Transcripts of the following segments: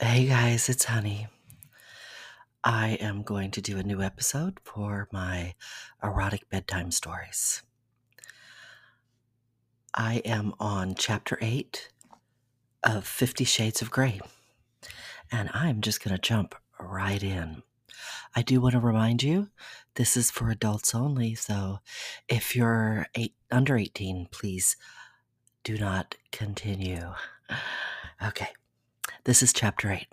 Hey guys, it's Hunny. I am going to do a new episode for my erotic bedtime stories. I am on chapter 8 of Fifty Shades of Grey, and I'm just going to jump right in. I do want to remind you this is for adults only, so if you're eight, under 18, please do not continue. Okay, this is chapter 8.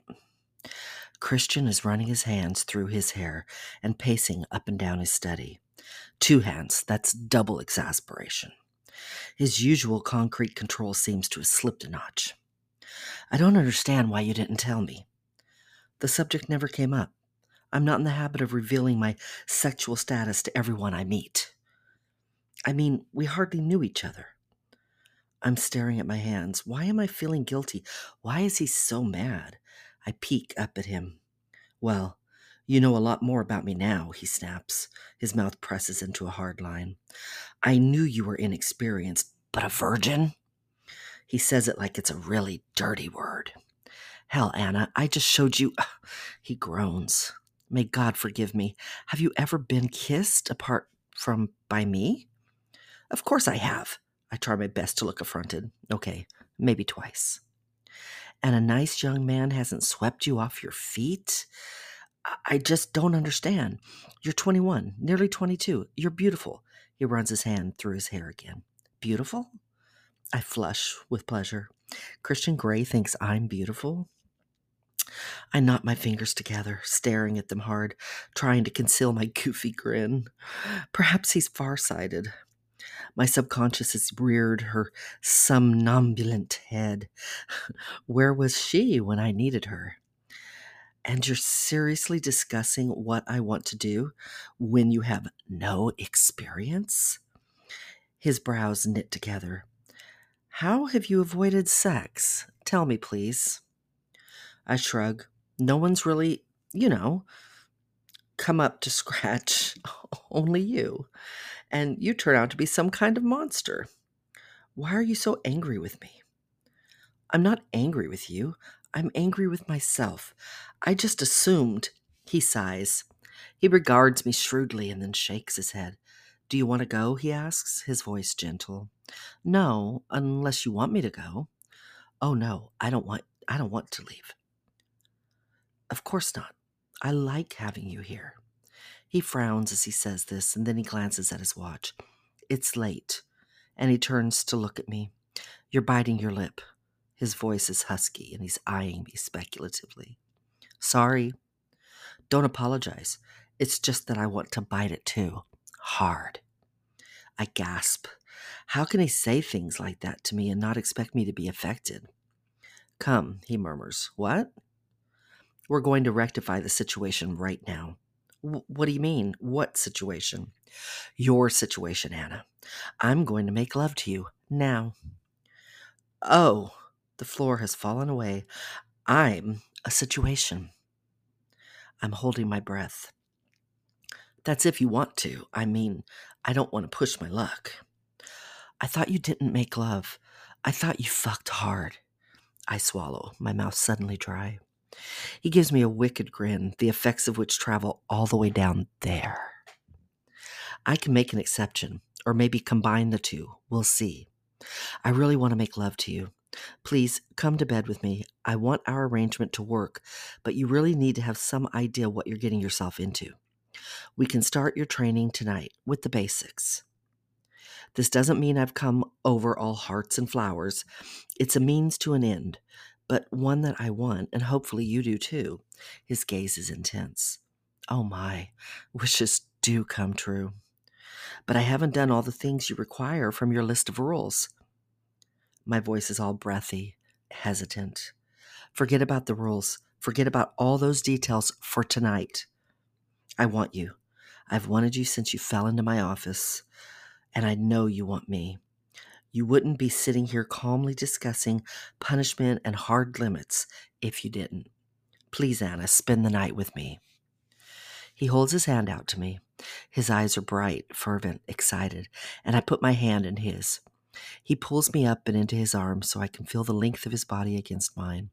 Christian is running his hands through his hair and pacing up and down his study. Two hands, that's double exasperation. His usual concrete control seems to have slipped a notch. I don't understand why you didn't tell me. The subject never came up. I'm not in the habit of revealing my sexual status to everyone I meet. I mean, we hardly knew each other. I'm staring at my hands. Why am I feeling guilty? Why is he so mad? I peek up at him. Well, you know a lot more about me now, he snaps. His mouth presses into a hard line. I knew you were inexperienced, but a virgin? He says it like it's a really dirty word. Hell, Ana, I just showed you. He groans. May God forgive me. Have you ever been kissed apart from by me? Of course I have. I try my best to look affronted. Okay, maybe twice. And a nice young man hasn't swept you off your feet? I just don't understand. You're 21, nearly 22. You're beautiful. He runs his hand through his hair again. Beautiful? I flush with pleasure. Christian Grey thinks I'm beautiful. I knot my fingers together, staring at them hard, trying to conceal my goofy grin. Perhaps he's farsighted. My subconscious has reared her somnambulant head. Where was she when I needed her? And you're seriously discussing what I want to do when you have no experience? His brows knit together. How have you avoided sex? Tell me, please. I shrug. No one's really, you know, come up to scratch. Only you. And you turn out to be some kind of monster. Why are you so angry with me? I'm not angry with you. I'm angry with myself. I just assumed. He sighs. He regards me shrewdly and then shakes his head. Do you want to go? he asks, his voice gentle. No, unless you want me to go. Oh no, I don't want I don't want to leave. Of course not. I like having you here. He frowns as he says this, and then he glances at his watch. It's late, and he turns to look at me. You're biting your lip. His voice is husky, and he's eyeing me speculatively. Sorry. Don't apologize. It's just that I want to bite it too. Hard. I gasp. How can he say things like that to me and not expect me to be affected? Come, he murmurs. What? We're going to rectify the situation right now. What do you mean? What situation? Your situation, Ana. I'm going to make love to you now. Oh, the floor has fallen away. I'm a situation. I'm holding my breath. That's if you want to. I mean, I don't want to push my luck. I thought you didn't make love. I thought you fucked hard. I swallow, my mouth suddenly dry. He gives me a wicked grin, the effects of which travel all the way down there. I can make an exception, or maybe combine the two. We'll see. I really want to make love to you. Please come to bed with me. I want our arrangement to work, but you really need to have some idea what you're getting yourself into. We can start your training tonight with the basics. This doesn't mean I've come over all hearts and flowers. It's a means to an end, but one that I want, and hopefully you do too. His gaze is intense. Oh my, wishes do come true. But I haven't done all the things you require from your list of rules. My voice is all breathy, hesitant. Forget about the rules. Forget about all those details for tonight. I want you. I've wanted you since you fell into my office, and I know you want me. You wouldn't be sitting here calmly discussing punishment and hard limits if you didn't. Please, Ana, spend the night with me. He holds his hand out to me. His eyes are bright, fervent, excited, and I put my hand in his. He pulls me up and into his arms so I can feel the length of his body against mine.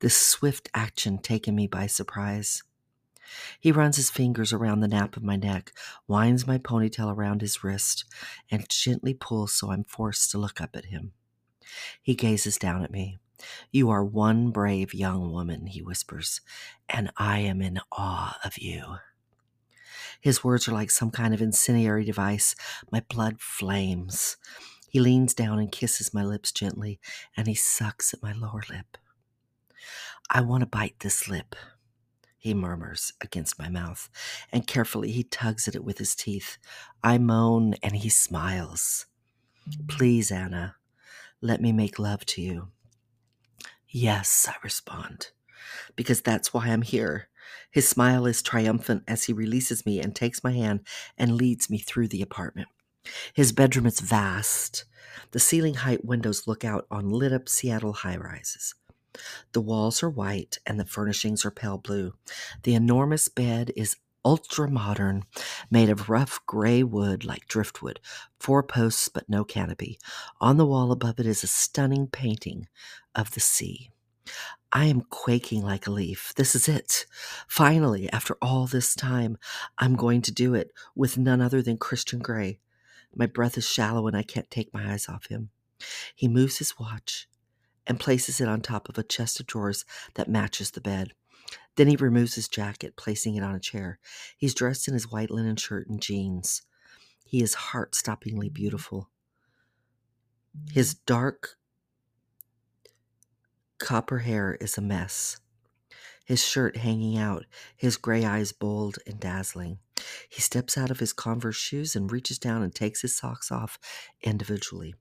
this swift action taken me by surprise. He runs his fingers around the nape of my neck, winds my ponytail around his wrist, and gently pulls so I'm forced to look up at him. He gazes down at me. You are one brave young woman, he whispers, and I am in awe of you. His words are like some kind of incendiary device. My blood flames. He leans down and kisses my lips gently, and he sucks at my lower lip. I want to bite this lip, he murmurs against my mouth, and carefully he tugs at it with his teeth. I moan, and he smiles. Please, Ana, let me make love to you. Yes, I respond, because that's why I'm here. His smile is triumphant as he releases me and takes my hand and leads me through the apartment. His bedroom is vast. The ceiling height windows look out on lit up Seattle high rises. The walls are white and the furnishings are pale blue. The enormous bed is ultra modern, made of rough gray wood like driftwood, four posts but no canopy. On the wall above it is a stunning painting of the sea. I am quaking like a leaf. This is it. Finally, after all this time, I'm going to do it with none other than Christian Grey. My breath is shallow and I can't take my eyes off him. He moves his watch and places it on top of a chest of drawers that matches the bed. Then he removes his jacket, placing it on a chair. He's dressed in his white linen shirt and jeans. He is heart stoppingly beautiful. His dark copper hair is a mess. His shirt hanging out, his gray eyes bold and dazzling. He steps out of his Converse shoes and reaches down and takes his socks off individually.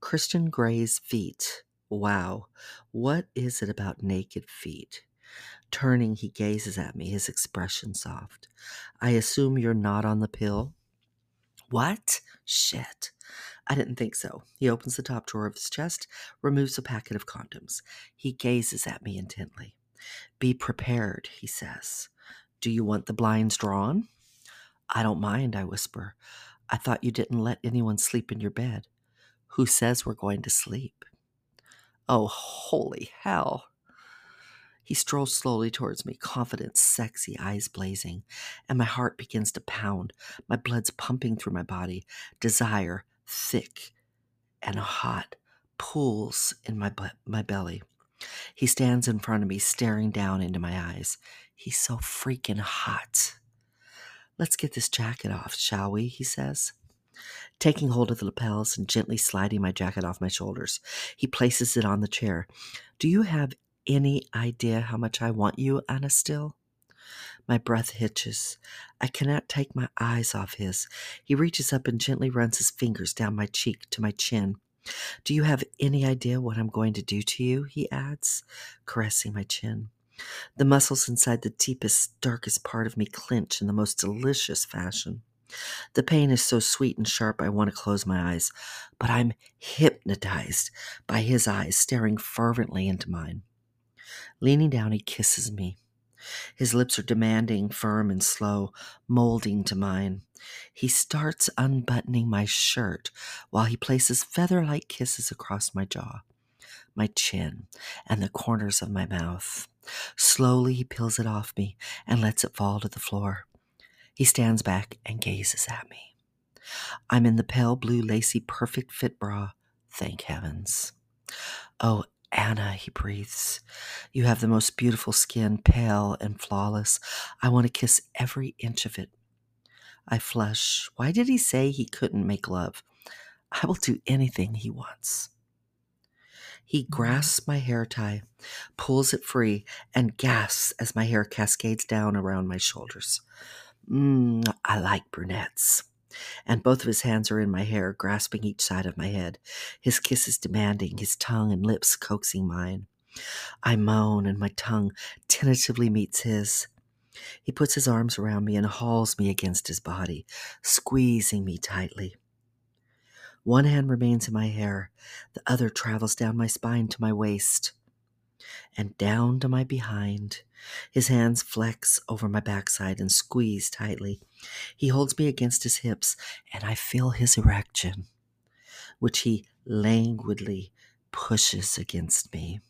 Christian Grey's feet. Wow, what is it about naked feet? Turning, he gazes at me, his expression soft. I assume you're not on the pill? What? Shit. I didn't think so. He opens the top drawer of his chest, removes a packet of condoms. He gazes at me intently. Be prepared, he says. Do you want the blinds drawn? I don't mind, I whisper. I thought you didn't let anyone sleep in your bed. Who says we're going to sleep? Oh, holy hell. He strolls slowly towards me, confident, sexy, eyes blazing, and my heart begins to pound. My blood's pumping through my body. Desire, thick and hot, pools in my, my belly. He stands in front of me, staring down into my eyes. He's so freaking hot. Let's get this jacket off, shall we? He says. Taking hold of the lapels and gently sliding my jacket off my shoulders, he places it on the chair. Do you have any idea how much I want you, Ana, still? My breath hitches. I cannot take my eyes off his. He reaches up and gently runs his fingers down my cheek to my chin. Do you have any idea what I'm going to do to you? He adds, caressing my chin. The muscles inside the deepest, darkest part of me clench in the most delicious fashion. The pain is so sweet and sharp I want to close my eyes, but I'm hypnotized by his eyes staring fervently into mine. Leaning down, he kisses me. His lips are demanding, firm, and slow, molding to mine. He starts unbuttoning my shirt while he places feather like kisses across my jaw, my chin, and the corners of my mouth. Slowly, he peels it off me and lets it fall to the floor. He stands back and gazes at me. I'm in the pale blue, lacy, perfect fit bra. Thank heavens. Oh, Ana, he breathes. You have the most beautiful skin, pale and flawless. I want to kiss every inch of it. I flush. Why did he say he couldn't make love? I will do anything he wants. He grasps my hair tie, pulls it free, and gasps as my hair cascades down around my shoulders. Mmm, I like brunettes and both of his hands are in my hair, grasping each side of my head. His kisses demanding, his tongue and lips coaxing mine. I moan, and my tongue tentatively meets his. He puts his arms around me and hauls me against his body, squeezing me tightly. One hand remains in my hair, the other travels down my spine to my waist and down to my behind. His hands flex over my backside and squeeze tightly. He holds me against his hips, and I feel his erection, which he languidly pushes against me.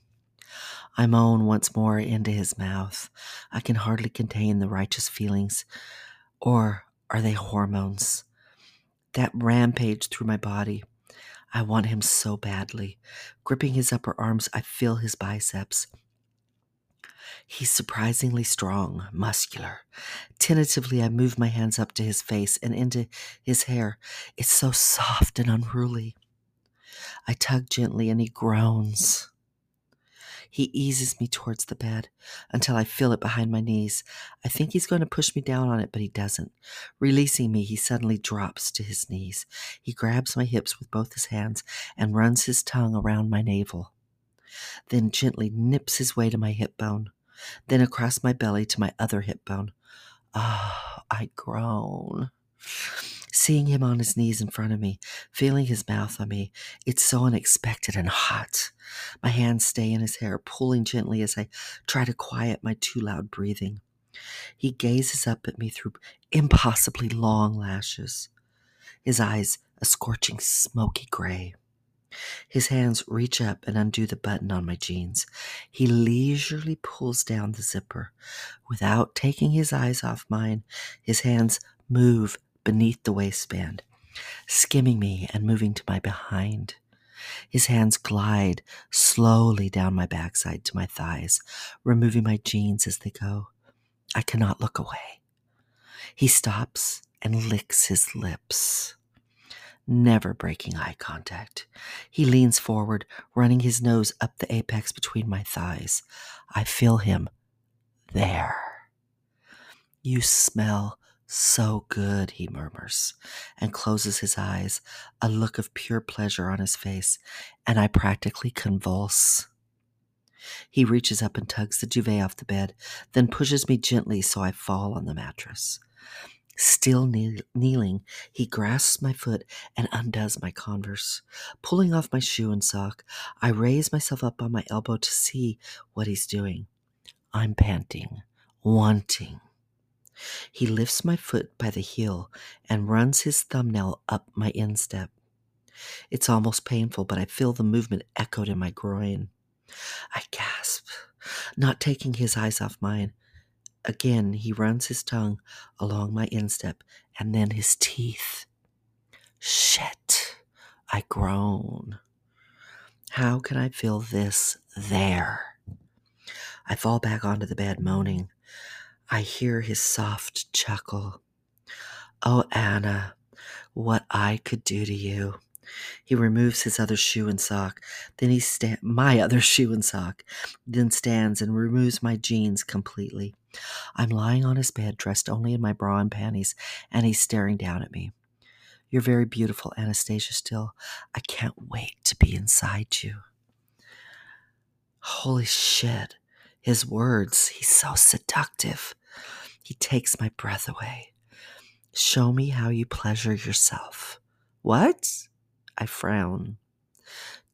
I moan once more into his mouth. I can hardly contain the righteous feelings. Or are they hormones? That rampage through my body. I want him so badly. Gripping his upper arms, I feel his biceps. He's surprisingly strong, muscular. Tentatively, I move my hands up to his face and into his hair. It's so soft and unruly. I tug gently and he groans. He eases me towards the bed until I feel it behind my knees. I think he's going to push me down on it, but he doesn't. Releasing me, he suddenly drops to his knees. He grabs my hips with both his hands and runs his tongue around my navel, then gently nips his way to my hip bone, then across my belly to my other hip bone. Ah, oh, I groan. Seeing him on his knees in front of me, feeling his mouth on me, it's so unexpected and hot. My hands stay in his hair, pulling gently as I try to quiet my too loud breathing. He gazes up at me through impossibly long lashes, his eyes a scorching smoky gray. His hands reach up and undo the button on my jeans. He leisurely pulls down the zipper. Without taking his eyes off mine, his hands move beneath the waistband, skimming me and moving to my behind. His hands glide slowly down my backside to my thighs, removing my jeans as they go. I cannot look away. He stops and licks his lips, never breaking eye contact. He leans forward, running his nose up the apex between my thighs. I feel him there. You smell so good, he murmurs, and closes his eyes, a look of pure pleasure on his face, and I practically convulse. He reaches up and tugs the duvet off the bed, then pushes me gently so I fall on the mattress. Still kneeling, he grasps my foot and undoes my converse. Pulling off my shoe and sock, I raise myself up on my elbow to see what he's doing. I'm panting, wanting. He lifts my foot by the heel and runs his thumbnail up my instep. It's almost painful, but I feel the movement echoed in my groin. I gasp, not taking his eyes off mine. Again, he runs his tongue along my instep and then his teeth. Shit, I groan. How can I feel this there? I fall back onto the bed, moaning. I hear his soft chuckle. Oh, Ana, what I could do to you. He removes his other shoe and sock. Then he sta- my other shoe and sock. Then stands and removes my jeans completely. I'm lying on his bed, dressed only in my bra and panties, and he's staring down at me. You're very beautiful, Anastasia, still. I can't wait to be inside you. Holy shit. His words, he's so seductive. He takes my breath away. Show me how you pleasure yourself. What? I frown.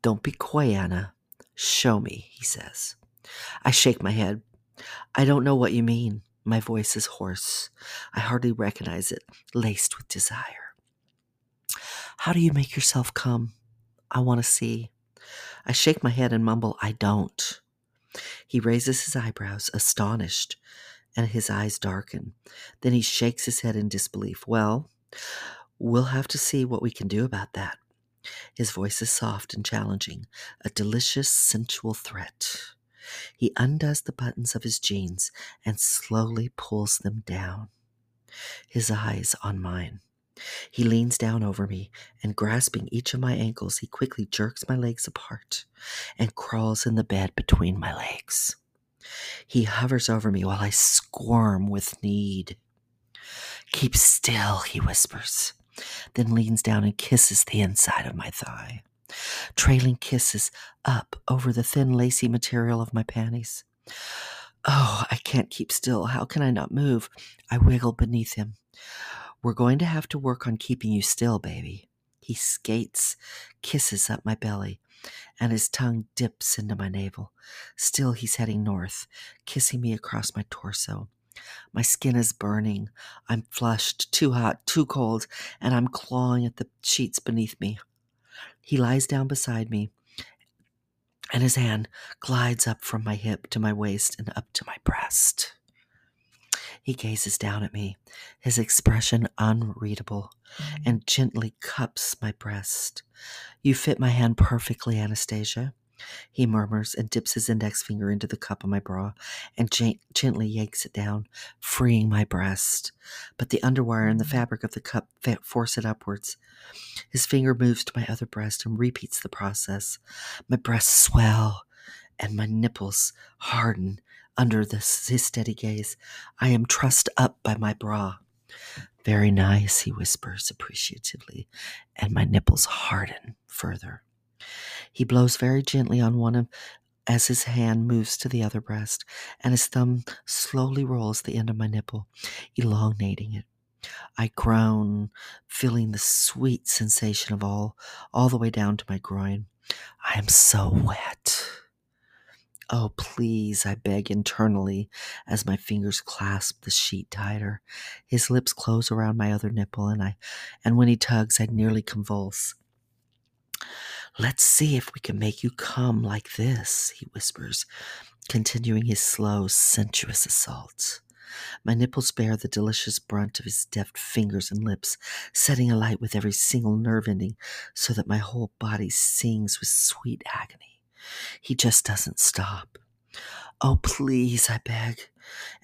Don't be coy, Ana. Show me, he says. I shake my head. I don't know what you mean. My voice is hoarse. I hardly recognize it, laced with desire. How do you make yourself come? I want to see. I shake my head and mumble, I don't. He raises his eyebrows, astonished and his eyes darken. Then he shakes his head in disbelief. Well, we'll have to see what we can do about that. His voice is soft and challenging, a delicious, sensual threat. He undoes the buttons of his jeans and slowly pulls them down. His eyes on mine. He leans down over me and, grasping each of my ankles, he quickly jerks my legs apart and crawls in the bed between my legs. He hovers over me while I squirm with need. Keep still, he whispers, then leans down and kisses the inside of my thigh, trailing kisses up over the thin, lacy material of my panties. Oh, I can't keep still. How can I not move? I wiggle beneath him. We're going to have to work on keeping you still, baby. He skates, kisses up my belly, and his tongue dips into my navel. Still, he's heading north, kissing me across my torso. My skin is burning. I'm flushed, too hot, too cold, and I'm clawing at the sheets beneath me. He lies down beside me, and his hand glides up from my hip to my waist and up to my breast. He gazes down at me, his expression unreadable, mm-hmm. and gently cups my breast. You fit my hand perfectly, Anastasia. He murmurs and dips his index finger into the cup of my bra and gently yanks it down, freeing my breast. But the underwire and the mm-hmm. fabric of the cup force it upwards. His finger moves to my other breast and repeats the process. My breasts swell and my nipples harden under this, his steady gaze. I am trussed up by my bra. Very nice, he whispers appreciatively, and my nipples harden further. He blows very gently on one of as his hand moves to the other breast, and his thumb slowly rolls the end of my nipple, elongating it. I groan, feeling the sweet sensation of all, all the way down to my groin. I am so wet. Oh, please, I beg internally as my fingers clasp the sheet tighter. His lips close around my other nipple, and I, and when he tugs, I nearly convulse. Let's see if we can make you come like this, he whispers, continuing his slow, sensuous assault. My nipples bear the delicious brunt of his deft fingers and lips, setting alight with every single nerve ending so that my whole body sings with sweet agony. He just doesn't stop. Oh, please, I beg.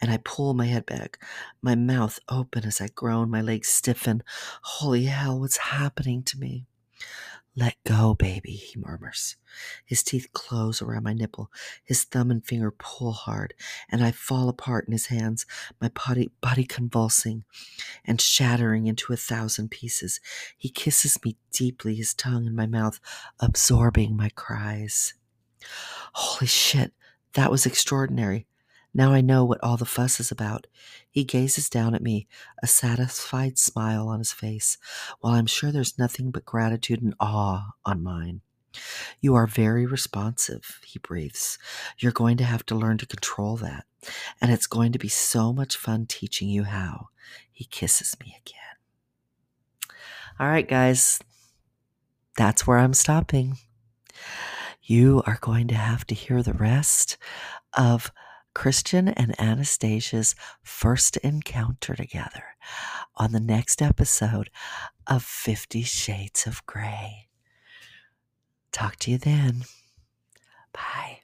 And I pull my head back, my mouth open as I groan, my legs stiffen. Holy hell, what's happening to me? Let go, baby, he murmurs. His teeth close around my nipple. His thumb and finger pull hard, and I fall apart in his hands, my body, body convulsing and shattering into a thousand pieces. He kisses me deeply, his tongue in my mouth, absorbing my cries. Holy shit, that was extraordinary. Now I know what all the fuss is about. He gazes down at me, a satisfied smile on his face, while I'm sure there's nothing but gratitude and awe on mine. You are very responsive, he breathes. You're going to have to learn to control that, and it's going to be so much fun teaching you how. He kisses me again. All right, guys, that's where I'm stopping. You are going to have to hear the rest of Christian and Anastasia's first encounter together on the next episode of Fifty Shades of Grey. Talk to you then. Bye.